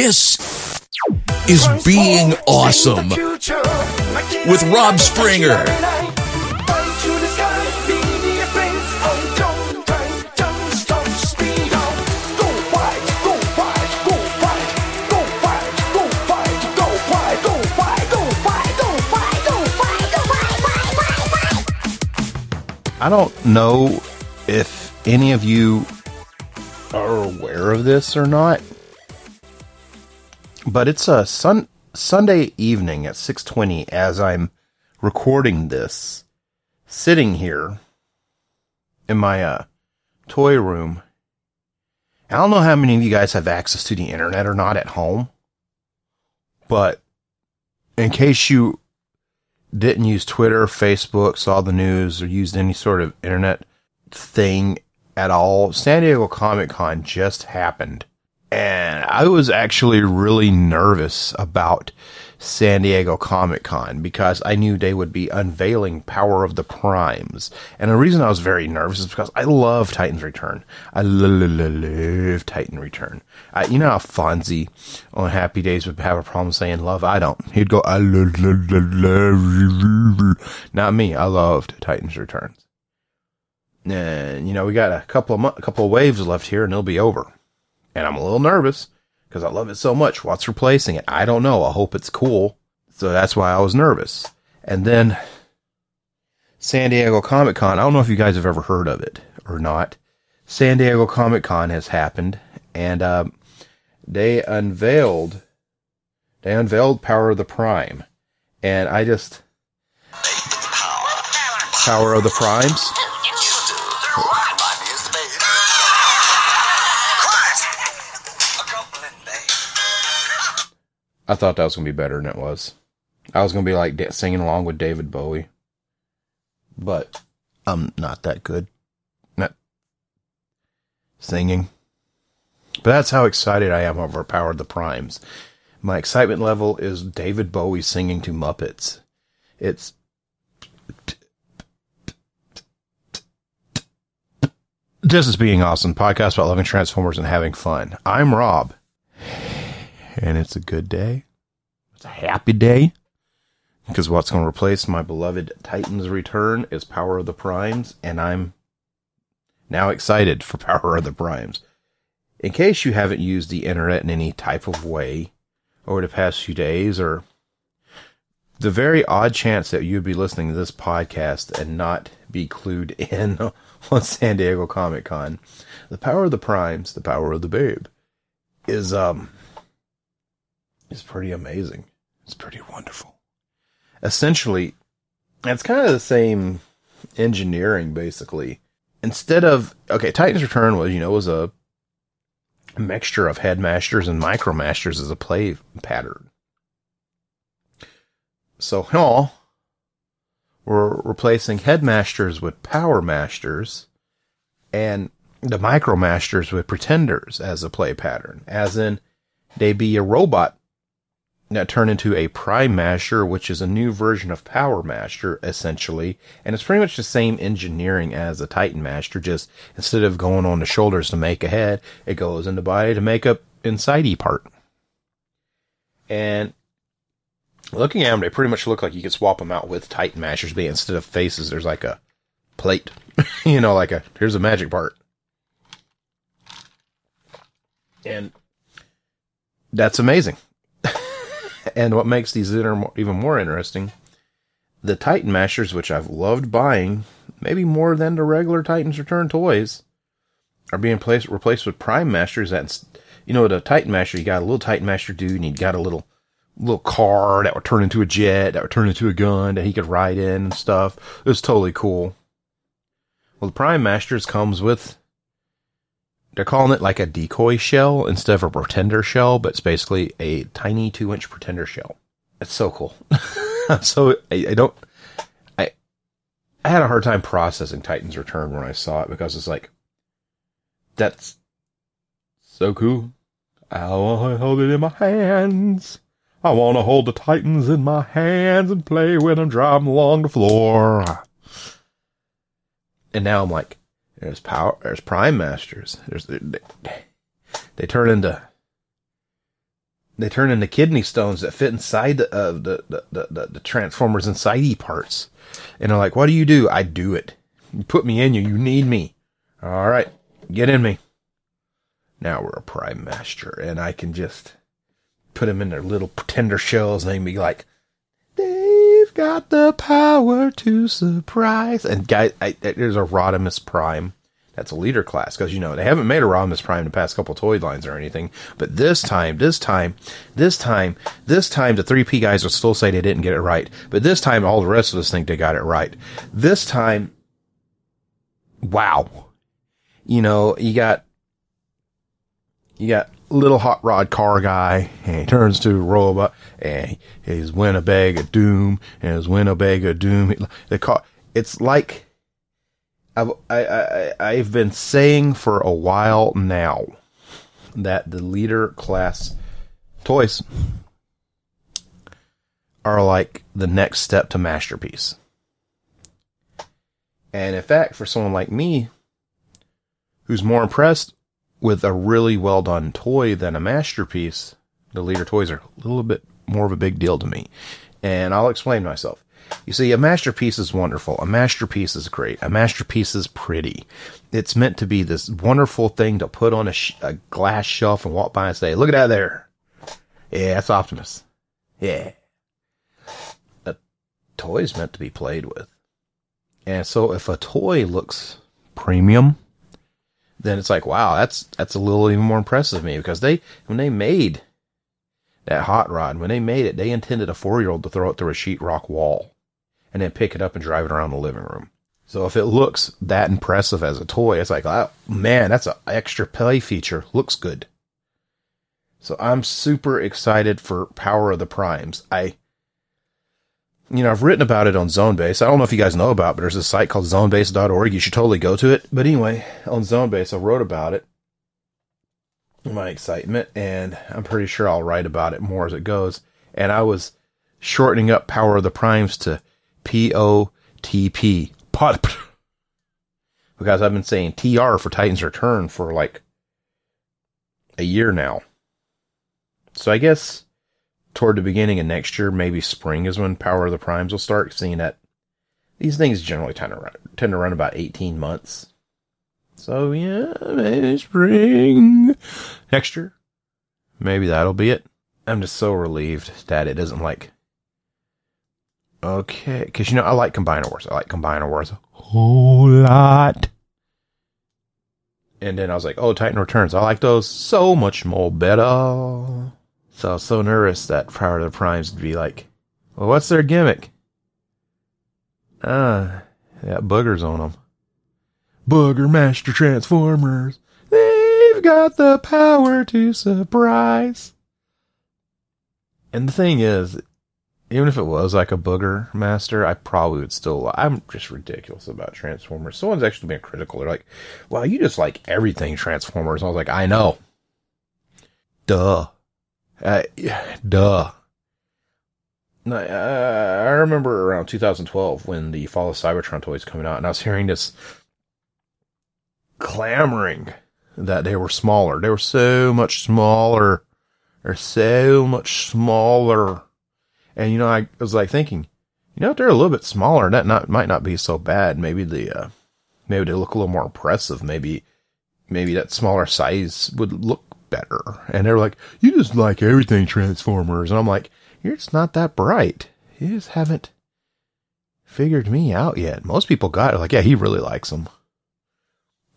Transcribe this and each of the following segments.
This is being awesome with Rob Springer. I don't know if any of you are aware of this or not, but it's a sun Sunday evening at 6:20 as I'm recording this, sitting here in my uh, toy room. I don't know how many of you guys have access to the internet or not at home, but in case you didn't use Twitter, Facebook, saw the news, or used any sort of internet thing at all, San Diego Comic Con just happened. And I was actually really nervous about San Diego Comic Con because I knew they would be unveiling Power of the Primes. And the reason I was very nervous is because I love Titan's Return. I love Titan Return. I, you know how Fonzie on Happy Days would have a problem saying love? I don't. He'd go, I love, love, love. Not me. I loved Titan's Returns. And, you know, we got a couple of, mo- couple of waves left here and it'll be over. And I'm a little nervous because I love it so much. What's replacing it? I don't know. I hope it's cool. So that's why I was nervous. And then San Diego Comic Con. I don't know if you guys have ever heard of it or not. San Diego Comic Con has happened, and um, they unveiled they unveiled Power of the Prime, and I just Power of the Primes. I thought that was gonna be better than it was. I was gonna be like singing along with David Bowie, but I'm not that good. Not singing. But that's how excited I am over Power of the Primes. My excitement level is David Bowie singing to Muppets. It's This is being awesome. Podcast about loving Transformers and having fun. I'm Rob. And it's a good day. It's a happy day. Because what's going to replace my beloved Titan's return is Power of the Primes, and I'm now excited for Power of the Primes. In case you haven't used the internet in any type of way over the past few days, or the very odd chance that you'd be listening to this podcast and not be clued in on San Diego Comic Con, the Power of the Primes, the Power of the Babe, is um is pretty amazing. It's pretty wonderful. Essentially, it's kind of the same engineering, basically. Instead of okay, Titan's Return was you know was a mixture of headmasters and micromasters as a play pattern. So here we're replacing headmasters with power masters, and the micromasters with pretenders as a play pattern. As in, they be a robot that turn into a Prime Master, which is a new version of Power Master, essentially. And it's pretty much the same engineering as a Titan Master, just instead of going on the shoulders to make a head, it goes in the body to make up insidey part. And looking at them, they pretty much look like you could swap them out with Titan Masters, but instead of faces, there's like a plate. you know, like a, here's a magic part. And that's amazing. And what makes these even more interesting, the Titan Masters, which I've loved buying, maybe more than the regular Titans Return toys, are being placed replaced with Prime Masters. That's you know, the Titan Master, you got a little Titan Master dude, and you got a little little car that would turn into a jet, that would turn into a gun that he could ride in and stuff. It was totally cool. Well, the Prime Masters comes with they're calling it like a decoy shell instead of a pretender shell, but it's basically a tiny two inch pretender shell. It's so cool. so I, I, don't, I, I had a hard time processing Titan's Return when I saw it because it's like, that's so cool. I want to hold it in my hands. I want to hold the Titans in my hands and play with them, drive them along the floor. And now I'm like, there's power. There's Prime Masters. There's they, they turn into they turn into kidney stones that fit inside the, the, the, the, the, Transformers inside parts. And they're like, what do you do? I do it. You put me in you. You need me. All right. Get in me. Now we're a Prime Master and I can just put them in their little pretender shells and they can be like, got the power to surprise. And guys, I, there's a Rodimus Prime that's a leader class because you know they haven't made a Rodimus Prime in the past couple toy lines or anything. But this time, this time, this time, this time, the three P guys will still say they didn't get it right. But this time, all the rest of us think they got it right. This time, wow, you know, you got you got little hot rod car guy, and he turns to a robot, and he's Winnebago Doom, and his Winnebago Doom. The car, it's like I've, I, I, I've been saying for a while now that the leader class toys are like the next step to masterpiece. And in fact, for someone like me, who's more impressed with a really well done toy than a masterpiece, the leader toys are a little bit more of a big deal to me. And I'll explain myself. You see, a masterpiece is wonderful. A masterpiece is great. A masterpiece is pretty. It's meant to be this wonderful thing to put on a, sh- a glass shelf and walk by and say, look at that there. Yeah, that's Optimus. Yeah. A toy is meant to be played with. And so if a toy looks premium, then it's like, wow, that's, that's a little even more impressive to me because they, when they made that hot rod, when they made it, they intended a four year old to throw it through a sheetrock wall and then pick it up and drive it around the living room. So if it looks that impressive as a toy, it's like, oh, man, that's an extra play feature. Looks good. So I'm super excited for Power of the Primes. I, you know, I've written about it on Zonebase. I don't know if you guys know about, it, but there's a site called zonebase.org. You should totally go to it. But anyway, on Zonebase, I wrote about it, my excitement, and I'm pretty sure I'll write about it more as it goes. And I was shortening up Power of the Primes to P O T P. Pot. Because I've been saying TR for Titan's Return for like a year now. So I guess toward the beginning of next year, maybe spring is when Power of the Primes will start, seeing that these things generally tend to run, tend to run about 18 months. So yeah, maybe spring next year. Maybe that'll be it. I'm just so relieved that it isn't like Okay, because you know I like Combiner Wars. I like Combiner Wars a whole lot. And then I was like, oh, Titan Returns. I like those so much more better. So I was so nervous that Power of the Primes would be like, well, what's their gimmick? Ah, uh, got boogers on them. Booger Master Transformers. They've got the power to surprise. And the thing is, even if it was like a booger master, I probably would still. I'm just ridiculous about Transformers. Someone's actually been critical. They're like, "Well, you just like everything Transformers." I was like, "I know." Duh. Uh, duh. Uh, I remember around 2012 when the Fall of Cybertron toys coming out, and I was hearing this clamoring that they were smaller. They were so much smaller. They're so much smaller and you know, I was like thinking, you know, if they're a little bit smaller, that not might not be so bad. Maybe the uh, maybe they look a little more impressive. Maybe maybe that smaller size would look better. And they're like, you just like everything Transformers, and I'm like, you're just not that bright. You just haven't figured me out yet. Most people got it. Like, yeah, he really likes them.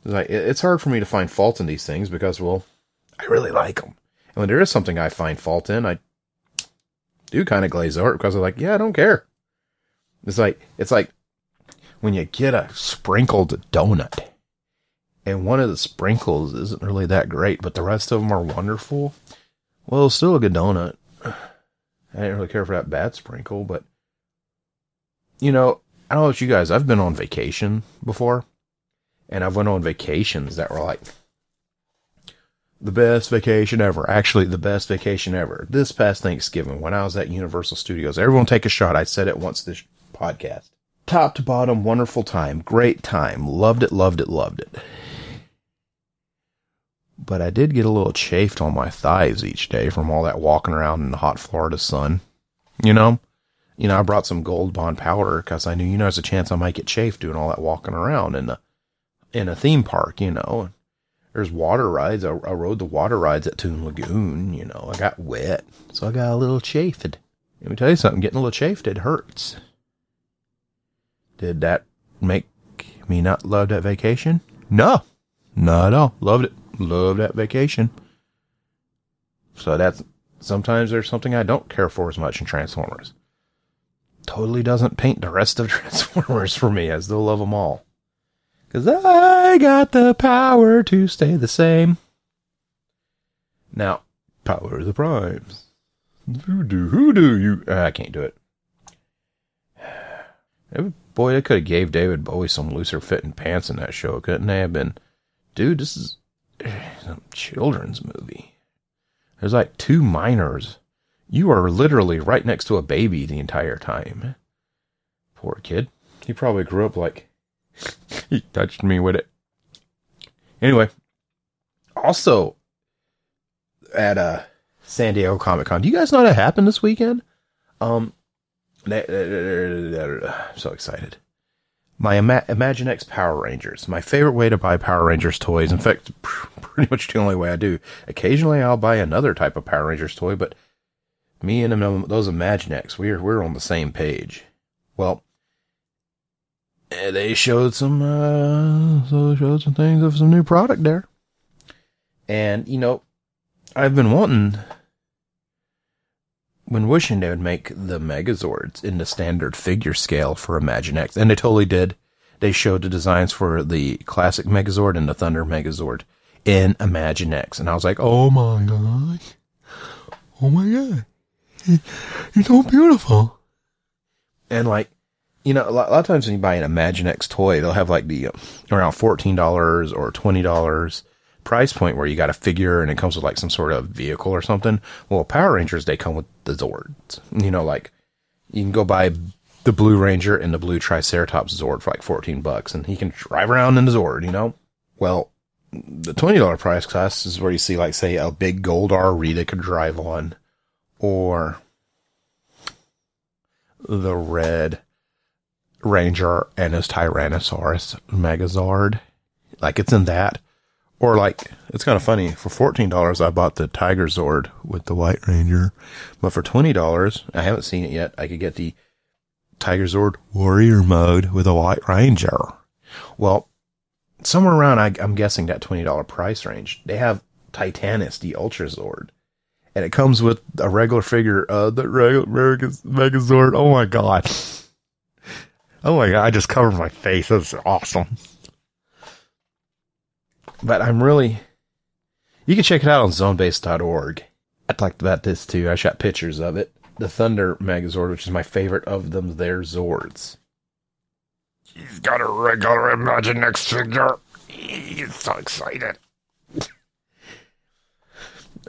It's hard for me to find fault in these things because, well, I really like them. And when there is something I find fault in, I do kind of glaze over because I'm like, yeah, I don't care. It's like it's like when you get a sprinkled donut, and one of the sprinkles isn't really that great, but the rest of them are wonderful. Well, still a good donut. I didn't really care for that bad sprinkle, but you know, I don't know about you guys. I've been on vacation before, and I've went on vacations that were like the best vacation ever. Actually, the best vacation ever. This past Thanksgiving, when I was at Universal Studios, everyone take a shot. I said it once this podcast. Top to bottom, wonderful time. Great time. Loved it, loved it, loved it. but I did get a little chafed on my thighs each day from all that walking around in the hot Florida sun. You know, you know, I brought some Gold Bond powder because I knew, you know, there's a chance I might get chafed doing all that walking around in a in a theme park. You know, there's water rides. I, I rode the water rides at Toon Lagoon. You know, I got wet, so I got a little chafed. Let me tell you something. Getting a little chafed, it hurts. Did that make me not love that vacation? No, not at all. Loved it. Loved that vacation. So that's sometimes there's something I don't care for as much in Transformers. Totally doesn't paint the rest of Transformers for me. I still love them all. Cause I got the power to stay the same. Now, power of the primes. Who do, who do you? I can't do it. Boy, they could have gave David Bowie some looser fitting pants in that show, couldn't they have been? Dude, this is a children's movie. There's like two minors. You are literally right next to a baby the entire time. Poor kid. He probably grew up like he touched me with it. Anyway, also at uh San Diego Comic Con. Do you guys know what happened this weekend? Um, I'm so excited. My Ima- Imaginext Power Rangers. My favorite way to buy Power Rangers toys. In fact, pretty much the only way I do. Occasionally, I'll buy another type of Power Rangers toy, but me and those Imaginext, we're we're on the same page. Well, eh, they showed some uh, showed some things of some new product there, and you know, I've been wanting when wishing they would make the Megazords in the standard figure scale for Imaginext, and they totally did. They showed the designs for the classic Megazord and the Thunder Megazord in Imaginext, and I was like, "Oh my god! Oh my god! You're so beautiful!" And like, you know, a lot, a lot of times when you buy an Imaginext toy, they'll have like the uh, around fourteen dollars or twenty dollars price point where you got a figure and it comes with like some sort of vehicle or something. Well, Power Rangers, they come with the Zords. You know, like you can go buy the Blue Ranger and the Blue Triceratops Zord for like 14 bucks and he can drive around in the Zord, you know? Well, the $20 price class is where you see like, say, a big gold Rita could drive on or the red Ranger and his Tyrannosaurus Megazord. Like it's in that or like, it's kind of funny. For fourteen dollars, I bought the Tiger Zord with the White Ranger, but for twenty dollars, I haven't seen it yet. I could get the Tiger Zord Warrior mode with a White Ranger. Well, somewhere around, I, am guessing that twenty dollar price range, they have Titanus, the Ultra Zord, and it comes with a regular figure of the regular Megazord. Oh my god! Oh my god! I just covered my face. That's awesome. But I'm really. You can check it out on zonebase.org. I talked about this too. I shot pictures of it. The Thunder Megazord, which is my favorite of them, their Zords. He's got a regular Imaginext figure. He's so excited.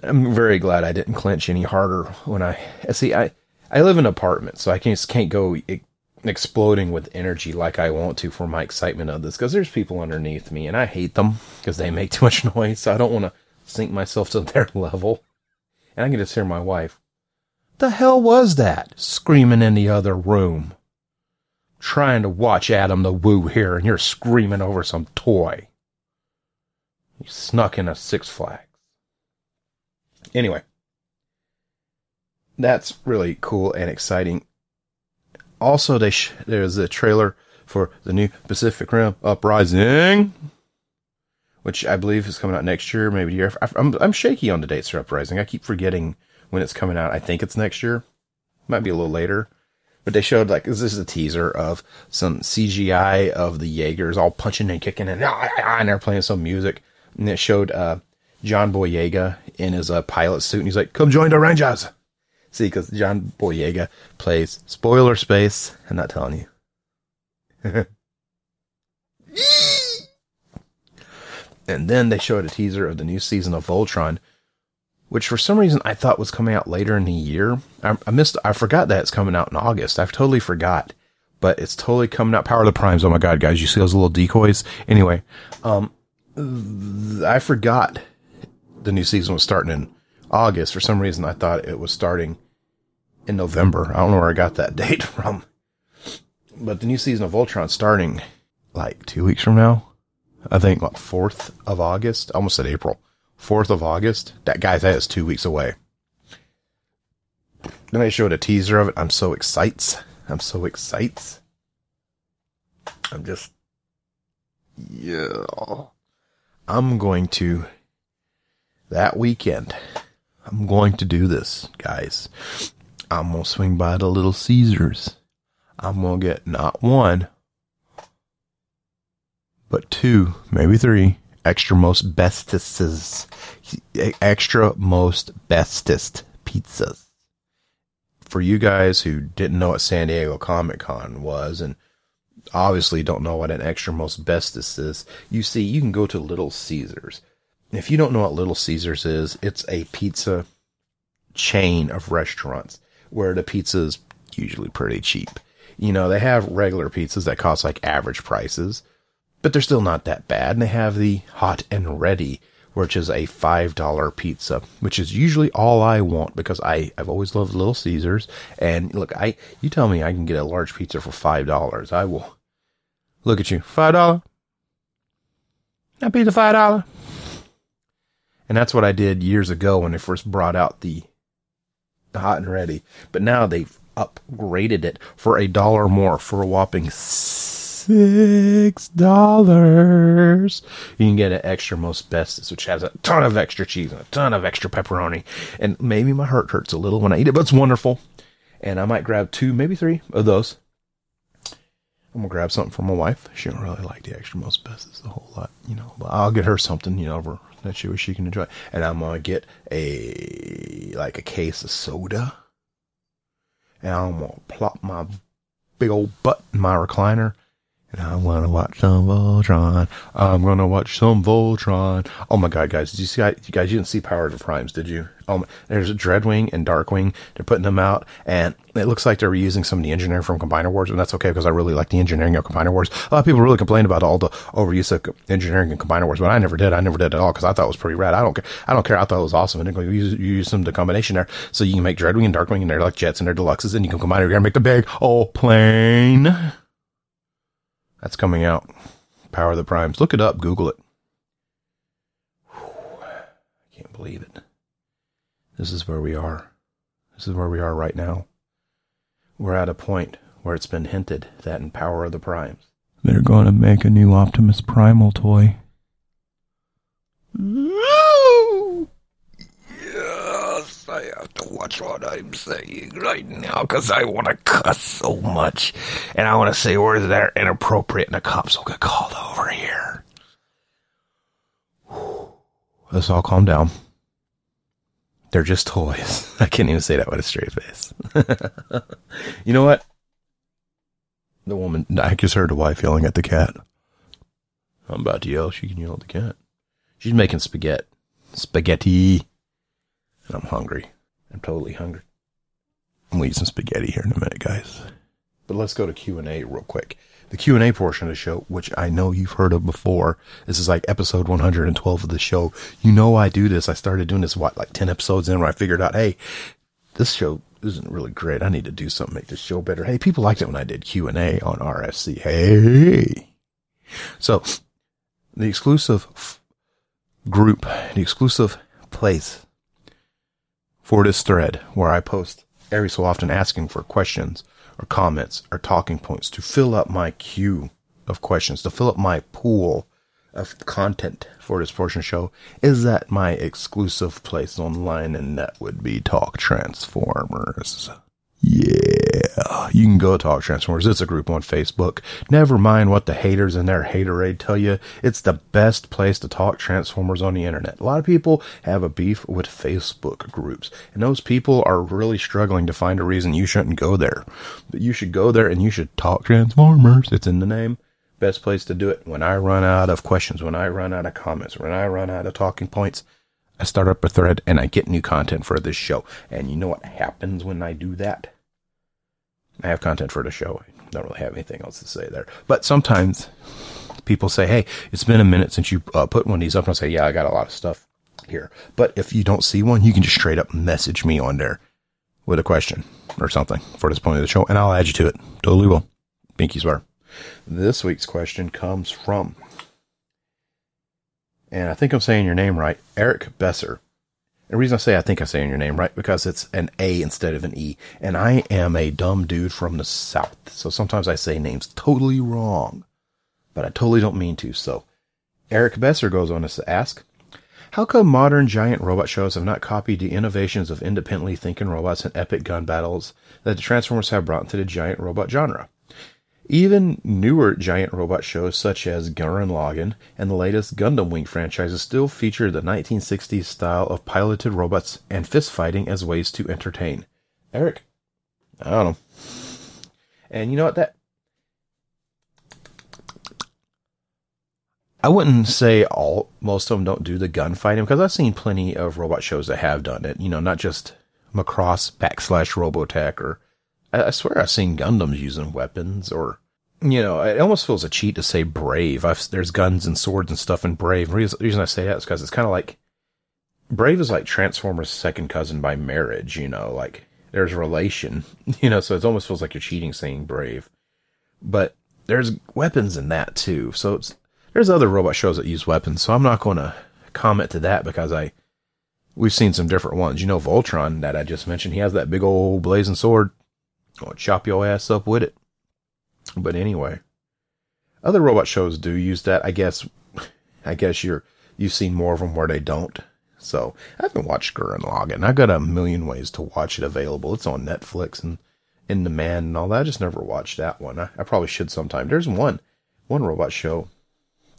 I'm very glad I didn't clench any harder when I see I I live in an apartment, so I can't can't go exploding with energy like I want to for my excitement of this because there's people underneath me and I hate them because they make too much noise. So I don't want to sink myself to their level. And I can just hear my wife, the hell was that? Screaming in the other room. Trying to watch Adam the Woo here and you're screaming over some toy. You snuck in a Six Flags. Anyway, that's really cool and exciting also, they sh- there's a trailer for the new Pacific Rim Uprising, which I believe is coming out next year, maybe year. I'm I'm shaky on the dates for Uprising. I keep forgetting when it's coming out. I think it's next year. Might be a little later. But they showed like this is a teaser of some CGI of the Jaegers all punching and kicking and, and they're playing some music. And it showed uh, John Boyega in his uh, pilot suit, and he's like, "Come join the Rangers." See, because John Boyega plays spoiler space. I'm not telling you. and then they showed a teaser of the new season of Voltron, which for some reason I thought was coming out later in the year. I, I missed. I forgot that it's coming out in August. I've totally forgot, but it's totally coming out. Power of the Primes. Oh my god, guys! You see those little decoys? Anyway, um, I forgot the new season was starting in August. For some reason, I thought it was starting in November. I don't know where I got that date from. But the new season of Voltron starting like two weeks from now. I think like 4th of August. Almost said April. 4th of August. That guys, that is two weeks away. Then they showed a teaser of it. I'm so excited. I'm so excited. I'm just, yeah. I'm going to, that weekend, I'm going to do this, guys. I'm going to swing by the Little Caesars. I'm going to get not one, but two, maybe three extra most bestesses, extra most bestest pizzas. For you guys who didn't know what San Diego Comic Con was and obviously don't know what an extra most bestest is, you see, you can go to Little Caesars. If you don't know what Little Caesars is, it's a pizza chain of restaurants where the pizza is usually pretty cheap. You know, they have regular pizzas that cost like average prices, but they're still not that bad. And they have the hot and ready, which is a $5 pizza, which is usually all I want because I, I've always loved Little Caesars. And look, I, you tell me I can get a large pizza for $5. I will look at you. $5? That pizza $5? And that's what I did years ago when they first brought out the, the hot and ready. But now they've upgraded it for a dollar more for a whopping six dollars. You can get an extra most bestest, which has a ton of extra cheese and a ton of extra pepperoni. And maybe my heart hurts a little when I eat it, but it's wonderful. And I might grab two, maybe three of those. I'm gonna grab something for my wife. She don't really like the extra most bestest a whole lot, you know. But I'll get her something, you know, that she was she can enjoy. And I'm gonna get a like a case of soda and I'm gonna plop my big old butt in my recliner and I want to watch some Voltron. I'm going to watch some Voltron. Oh my God, guys. Did you see, you guys, you didn't see Power of the Primes, did you? Oh, there's a Dreadwing and Darkwing. They're putting them out and it looks like they're reusing some of the engineering from Combiner Wars. And that's okay because I really like the engineering of Combiner Wars. A lot of people really complain about all the overuse of engineering in Combiner Wars, but I never did. I never did at all because I thought it was pretty rad. I don't care. I don't care. I thought it was awesome. And you use, you use some the combination there. So you can make Dreadwing and Darkwing and they're like jets and they're deluxes and you can combine it together and make the big old plane. That's coming out. Power of the Primes. Look it up. Google it. Whew. I can't believe it. This is where we are. This is where we are right now. We're at a point where it's been hinted that in Power of the Primes, they're going to make a new Optimus Primal toy. Yes, I have to watch what I'm saying right now because I want to cuss so much. And I want to say words that are inappropriate and the cops will get called over here. Let's all calm down. They're just toys. I can't even say that with a straight face. you know what? The woman, I just heard the wife yelling at the cat. I'm about to yell. She can yell at the cat. She's making spaghetti. Spaghetti. And I'm hungry. I'm totally hungry. I'm gonna eat some spaghetti here in a minute, guys. But let's go to Q and A real quick. The Q and A portion of the show, which I know you've heard of before. This is like episode 112 of the show. You know I do this. I started doing this what like 10 episodes in where I figured out, hey, this show isn't really great. I need to do something to make this show better. Hey, people liked it when I did Q and A on RSC. Hey, so the exclusive group, the exclusive place for this thread where I post every so often asking for questions or comments or talking points to fill up my queue of questions, to fill up my pool of content for this portion show is that my exclusive place online and that would be Talk Transformers. Yeah, you can go talk Transformers. It's a group on Facebook. Never mind what the haters in their haterade tell you. It's the best place to talk Transformers on the internet. A lot of people have a beef with Facebook groups, and those people are really struggling to find a reason you shouldn't go there. But you should go there and you should talk Transformers. It's in the name. Best place to do it. When I run out of questions, when I run out of comments, when I run out of talking points, I start up a thread and I get new content for this show. And you know what happens when I do that? I have content for the show. I don't really have anything else to say there. But sometimes people say, "Hey, it's been a minute since you uh, put one of these up," and I say, "Yeah, I got a lot of stuff here. But if you don't see one, you can just straight up message me on there with a question or something for this point of the show, and I'll add you to it. Totally will. Pinky swear. This week's question comes from, and I think I'm saying your name right, Eric Besser. The reason I say I think I'm saying your name right because it's an A instead of an E, and I am a dumb dude from the South, so sometimes I say names totally wrong, but I totally don't mean to. So, Eric Besser goes on to ask, how come modern giant robot shows have not copied the innovations of independently thinking robots and epic gun battles that the Transformers have brought to the giant robot genre? Even newer giant robot shows such as Gurren Lagann and the latest Gundam Wing franchises still feature the 1960s style of piloted robots and fist fighting as ways to entertain. Eric, I don't know. And you know what? That I wouldn't say all most of them don't do the gunfighting because I've seen plenty of robot shows that have done it. You know, not just Macross backslash Robotech or I, I swear I've seen Gundams using weapons or you know, it almost feels a cheat to say Brave. I've, there's guns and swords and stuff in Brave. The reason, reason I say that is because it's kind of like Brave is like Transformers' second cousin by marriage. You know, like there's relation. You know, so it almost feels like you're cheating saying Brave, but there's weapons in that too. So there's other robot shows that use weapons, so I'm not going to comment to that because I we've seen some different ones. You know, Voltron that I just mentioned, he has that big old blazing sword. I'll chop your ass up with it. But anyway, other robot shows do use that. I guess, I guess you're you've seen more of them where they don't. So I haven't watched Gurren Lagann. I've got a million ways to watch it available. It's on Netflix and in demand and all that. I just never watched that one. I, I probably should sometime. There's one one robot show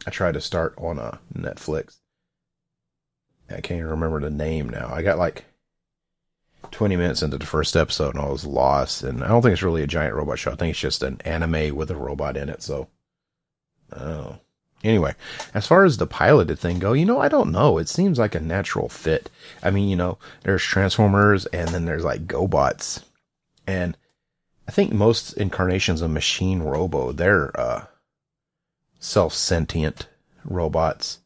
I tried to start on a uh, Netflix. I can't even remember the name now. I got like 20 minutes into the first episode and I was lost. And I don't think it's really a giant robot show. I think it's just an anime with a robot in it. So, oh. Anyway, as far as the piloted thing go, you know, I don't know. It seems like a natural fit. I mean, you know, there's Transformers and then there's like GoBots. And I think most incarnations of Machine Robo, they're, uh, self sentient robots.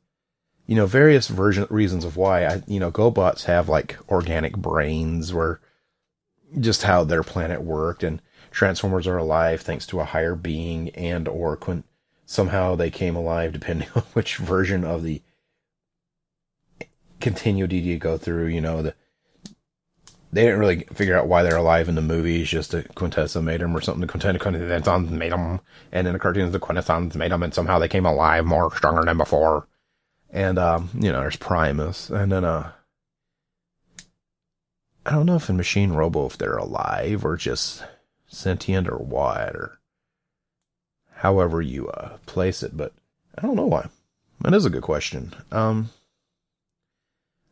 You know, various version reasons of why I, you know, GoBots have like organic brains, where just how their planet worked, and Transformers are alive thanks to a higher being, and or quint- somehow they came alive depending on which version of the continuity you go through. You know, the they didn't really figure out why they're alive in the movies. Just the Quintessa made them or something. The Quintessons made them, and in the cartoons, the Quintessons made them, and somehow they came alive more stronger than before. And um, you know, there's Primus, and then uh, I don't know if in Machine Robo if they're alive or just sentient or what or however you uh place it, but I don't know why. That is a good question. Um,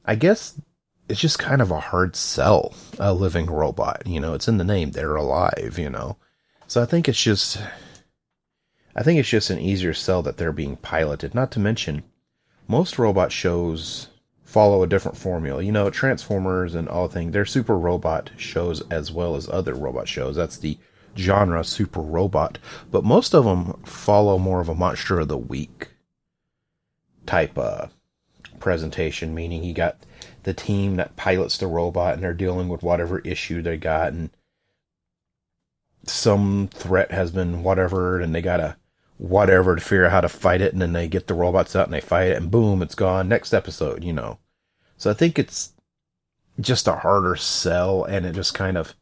I guess it's just kind of a hard sell, a living robot. You know, it's in the name, they're alive, you know. So I think it's just, I think it's just an easier sell that they're being piloted. Not to mention, most robot shows follow a different formula. You know, Transformers and all things, they're super robot shows as well as other robot shows. That's the genre super robot. But most of them follow more of a monster of the week type uh presentation, meaning you got the team that pilots the robot and they're dealing with whatever issue they got and some threat has been whatever and they gotta whatever to figure out how to fight it and then they get the robots out and they fight it and boom it's gone. Next episode you know. So i think it's just a harder sell and it just kind of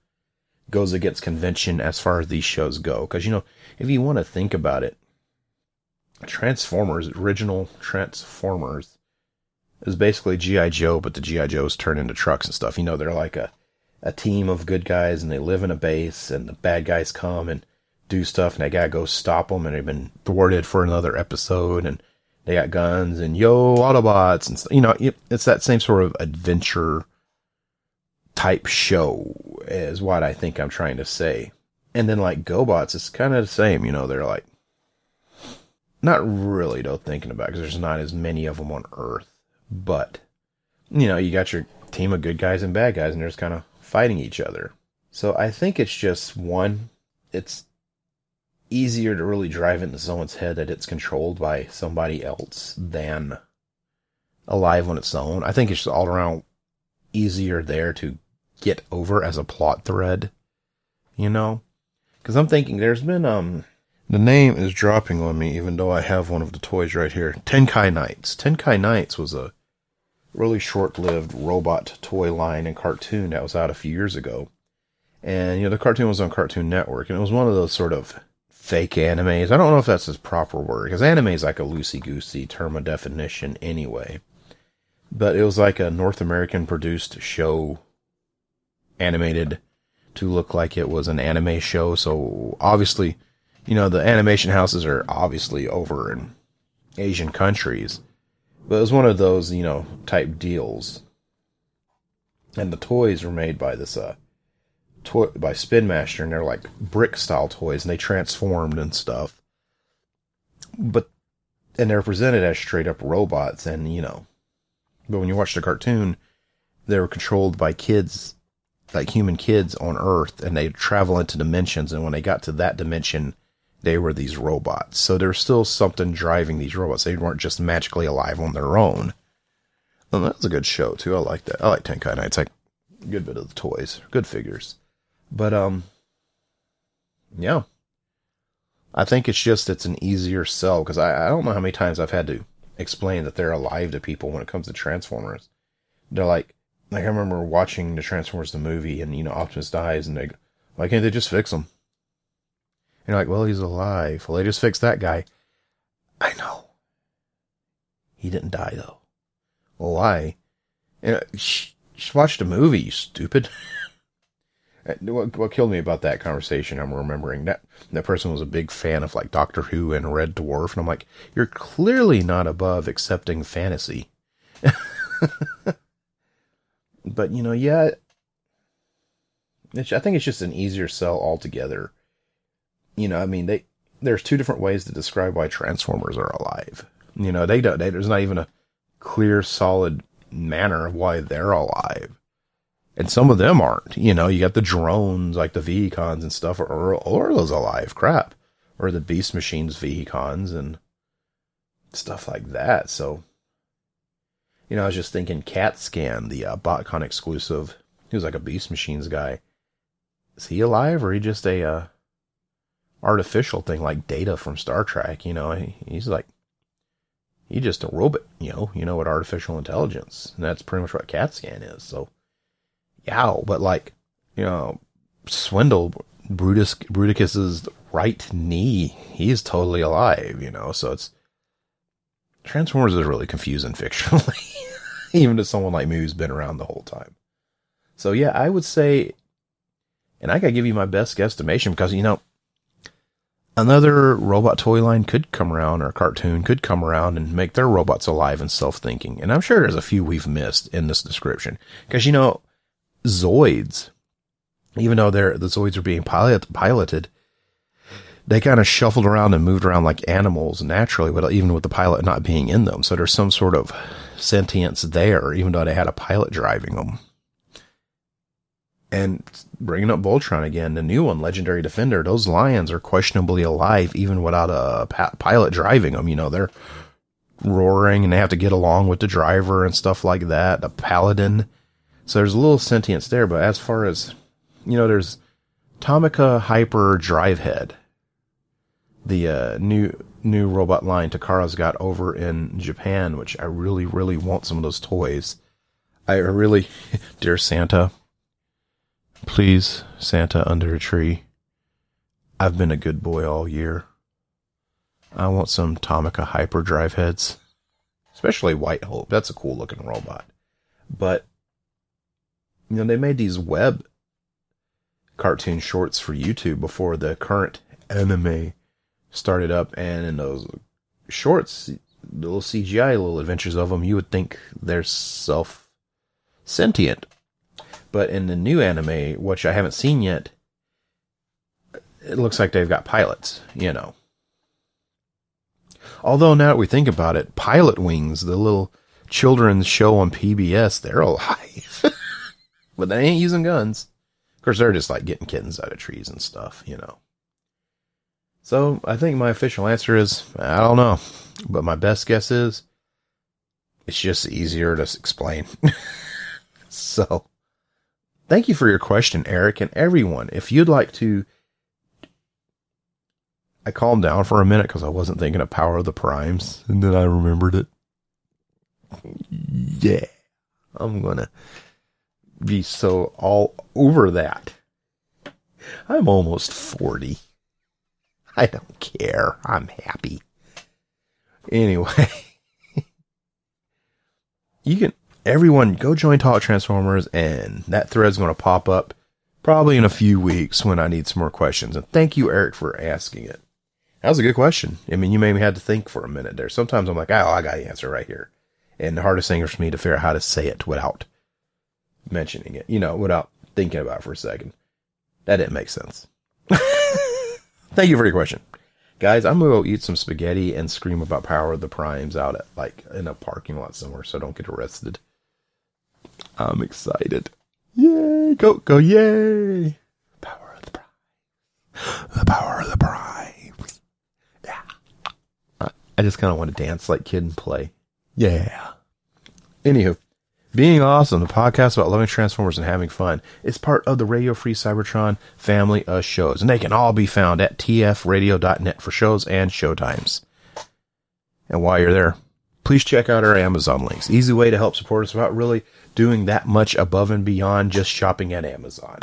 goes against convention as far as these shows go. Because you know if you want to think about it transformers original transformers is basically GI Joe, but the GI Joes turn into trucks and stuff. You know, they're like a a team of good guys, and they live in a base, and the bad guys come and do stuff, and they gotta go stop them, and they've been thwarted for another episode, and they got guns and yo Autobots, and you know, it's that same sort of adventure type show is what I think I'm trying to say. And then like GoBots, it's kind of the same. You know, they're like not really though thinking about because there's not as many of them on Earth. But, you know, you got your team of good guys and bad guys, and they're just kind of fighting each other. So I think it's just one, it's easier to really drive into someone's head that it's controlled by somebody else than alive on its own. I think it's all around easier there to get over as a plot thread, you know? Because I'm thinking there's been, um, the name is dropping on me, even though I have one of the toys right here. Tenkai Knights. Tenkai Knights was a really short lived robot toy line and cartoon that was out a few years ago. And, you know, the cartoon was on Cartoon Network, and it was one of those sort of fake animes. I don't know if that's his proper word, because anime is like a loosey goosey term of definition anyway. But it was like a North American produced show, animated to look like it was an anime show. So obviously, you know, the animation houses are obviously over in Asian countries. But it was one of those, you know, type deals. And the toys were made by this uh toy by Spin Master, and they're like brick style toys, and they transformed and stuff. But and they're presented as straight up robots, and you know, but when you watch the cartoon, they were controlled by kids, like human kids on Earth, and they travel into dimensions, and when they got to that dimension, they were these robots. So there's still something driving these robots. They weren't just magically alive on their own. And that was a good show too. I like that. I like Tenkai Knights. Like good bit of the toys, good figures. But um, yeah, I think it's just it's an easier sell because I, I don't know how many times I've had to explain that they're alive to people when it comes to Transformers. They're like, like I remember watching the Transformers the movie, and you know Optimus dies, and they, go, why can't they just fix him? And you're like, well, he's alive. Well, they just fixed that guy. I know. He didn't die though. Well, why? And, uh, sh- just watch the movie, you stupid. what, what killed me about that conversation, I'm remembering that that person was a big fan of like Doctor Who and Red Dwarf, and I'm like, you're clearly not above accepting fantasy. but you know, yeah, I think it's just an easier sell altogether. You know, I mean, they there's two different ways to describe why Transformers are alive. You know, they don't. They, there's not even a clear, solid manner of why they're alive and some of them aren't. You know, you got the drones like the Vehicons and stuff, or, or those alive crap, or the Beast Machines Vehicons and stuff like that. So, you know, I was just thinking Cat Scan, the uh, BotCon exclusive. He was like a Beast Machines guy. Is he alive, or he just a uh, artificial thing like Data from Star Trek? You know, he, he's like he's just a robot. You know, you know what artificial intelligence, and that's pretty much what Cat Scan is. So yeah, but like, you know, Swindle, Brutus, Bruticus's right knee, he's totally alive, you know, so it's, Transformers is really confusing fictionally, even to someone like me who's been around the whole time. So yeah, I would say, and I gotta give you my best guesstimation because, you know, another robot toy line could come around or cartoon could come around and make their robots alive and self-thinking. And I'm sure there's a few we've missed in this description because, you know, Zoids, even though they're the Zoids are being pilot, piloted, they kind of shuffled around and moved around like animals naturally, but even with the pilot not being in them. So there's some sort of sentience there, even though they had a pilot driving them. And bringing up Voltron again, the new one, Legendary Defender, those lions are questionably alive even without a pilot driving them. You know, they're roaring and they have to get along with the driver and stuff like that. The Paladin so there's a little sentience there, but as far as, you know, there's Tomica Hyper Drivehead, the uh, new new robot line Takara's got over in Japan, which I really, really want some of those toys. I really, dear Santa, please, Santa under a tree. I've been a good boy all year. I want some Tomica Hyper Drive heads, especially White Hope. That's a cool looking robot. But you know, they made these web cartoon shorts for YouTube before the current anime started up, and in those shorts, the little CGI little adventures of them, you would think they're self sentient. But in the new anime, which I haven't seen yet, it looks like they've got pilots, you know. Although now that we think about it, Pilot Wings, the little children's show on PBS, they're alive. But they ain't using guns. Of course, they're just like getting kittens out of trees and stuff, you know. So I think my official answer is I don't know. But my best guess is it's just easier to explain. so, thank you for your question, Eric, and everyone. If you'd like to, I calmed down for a minute because I wasn't thinking of Power of the Primes, and then I remembered it. Yeah, I'm gonna be so all over that. I'm almost 40. I don't care. I'm happy. Anyway, you can, everyone go join Talk Transformers and that thread's going to pop up probably in a few weeks when I need some more questions. And thank you, Eric, for asking it. That was a good question. I mean, you maybe had to think for a minute there. Sometimes I'm like, oh, I got the answer right here. And the hardest thing is for me to figure out how to say it without mentioning it, you know, without thinking about it for a second. That didn't make sense. Thank you for your question. Guys, I'm gonna go eat some spaghetti and scream about Power of the Primes out at like in a parking lot somewhere so don't get arrested. I'm excited. Yay! Go go yay! Power of the Primes. The power of the Primes. Yeah. I, I just kinda want to dance like Kid 'n Play. Yeah. Anywho. Being Awesome, the podcast about loving Transformers and having fun, is part of the Radio Free Cybertron family of shows, and they can all be found at tfradio.net for shows and showtimes. And while you're there, please check out our Amazon links. Easy way to help support us without really doing that much above and beyond just shopping at Amazon.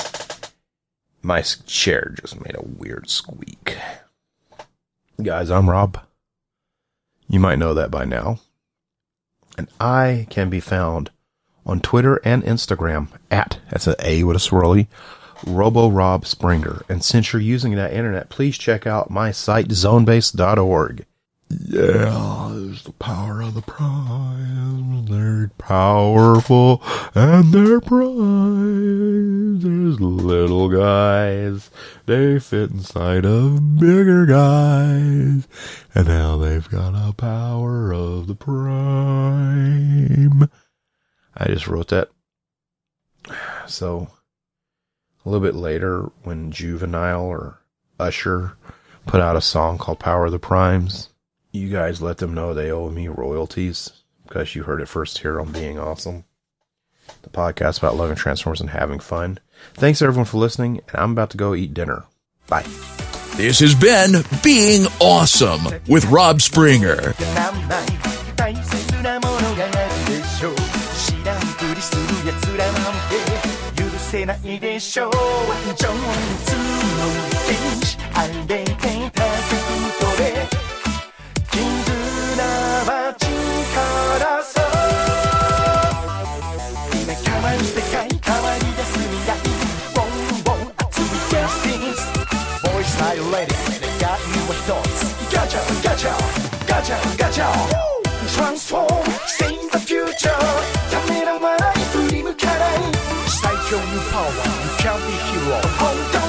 My chair just made a weird squeak. Guys, I'm Rob. You might know that by now. And I can be found on Twitter and Instagram at, that's an A with a swirly, Rob Springer. And since you're using that internet, please check out my site, zonebase.org. Yeah, there's the power of the primes. They're powerful and they're primes. There's little guys. They fit inside of bigger guys. And now they've got a power of the prime. I just wrote that. So a little bit later, when Juvenile or Usher put out a song called Power of the Primes, you guys let them know they owe me royalties because you heard it first here on Being Awesome. The podcast about loving Transformers and having fun. Thanks everyone for listening, and I'm about to go eat dinner. Bye. This has been Being Awesome with Rob Springer. せないでしょう上手の天使あれてたくとれ絆は力そう今変わる世界変わり出す未来ボンボン熱いキャスティンスボイスタイレディ願いは一つガチャガチャガチャガチャ Transform, save the future. パワー You can be hero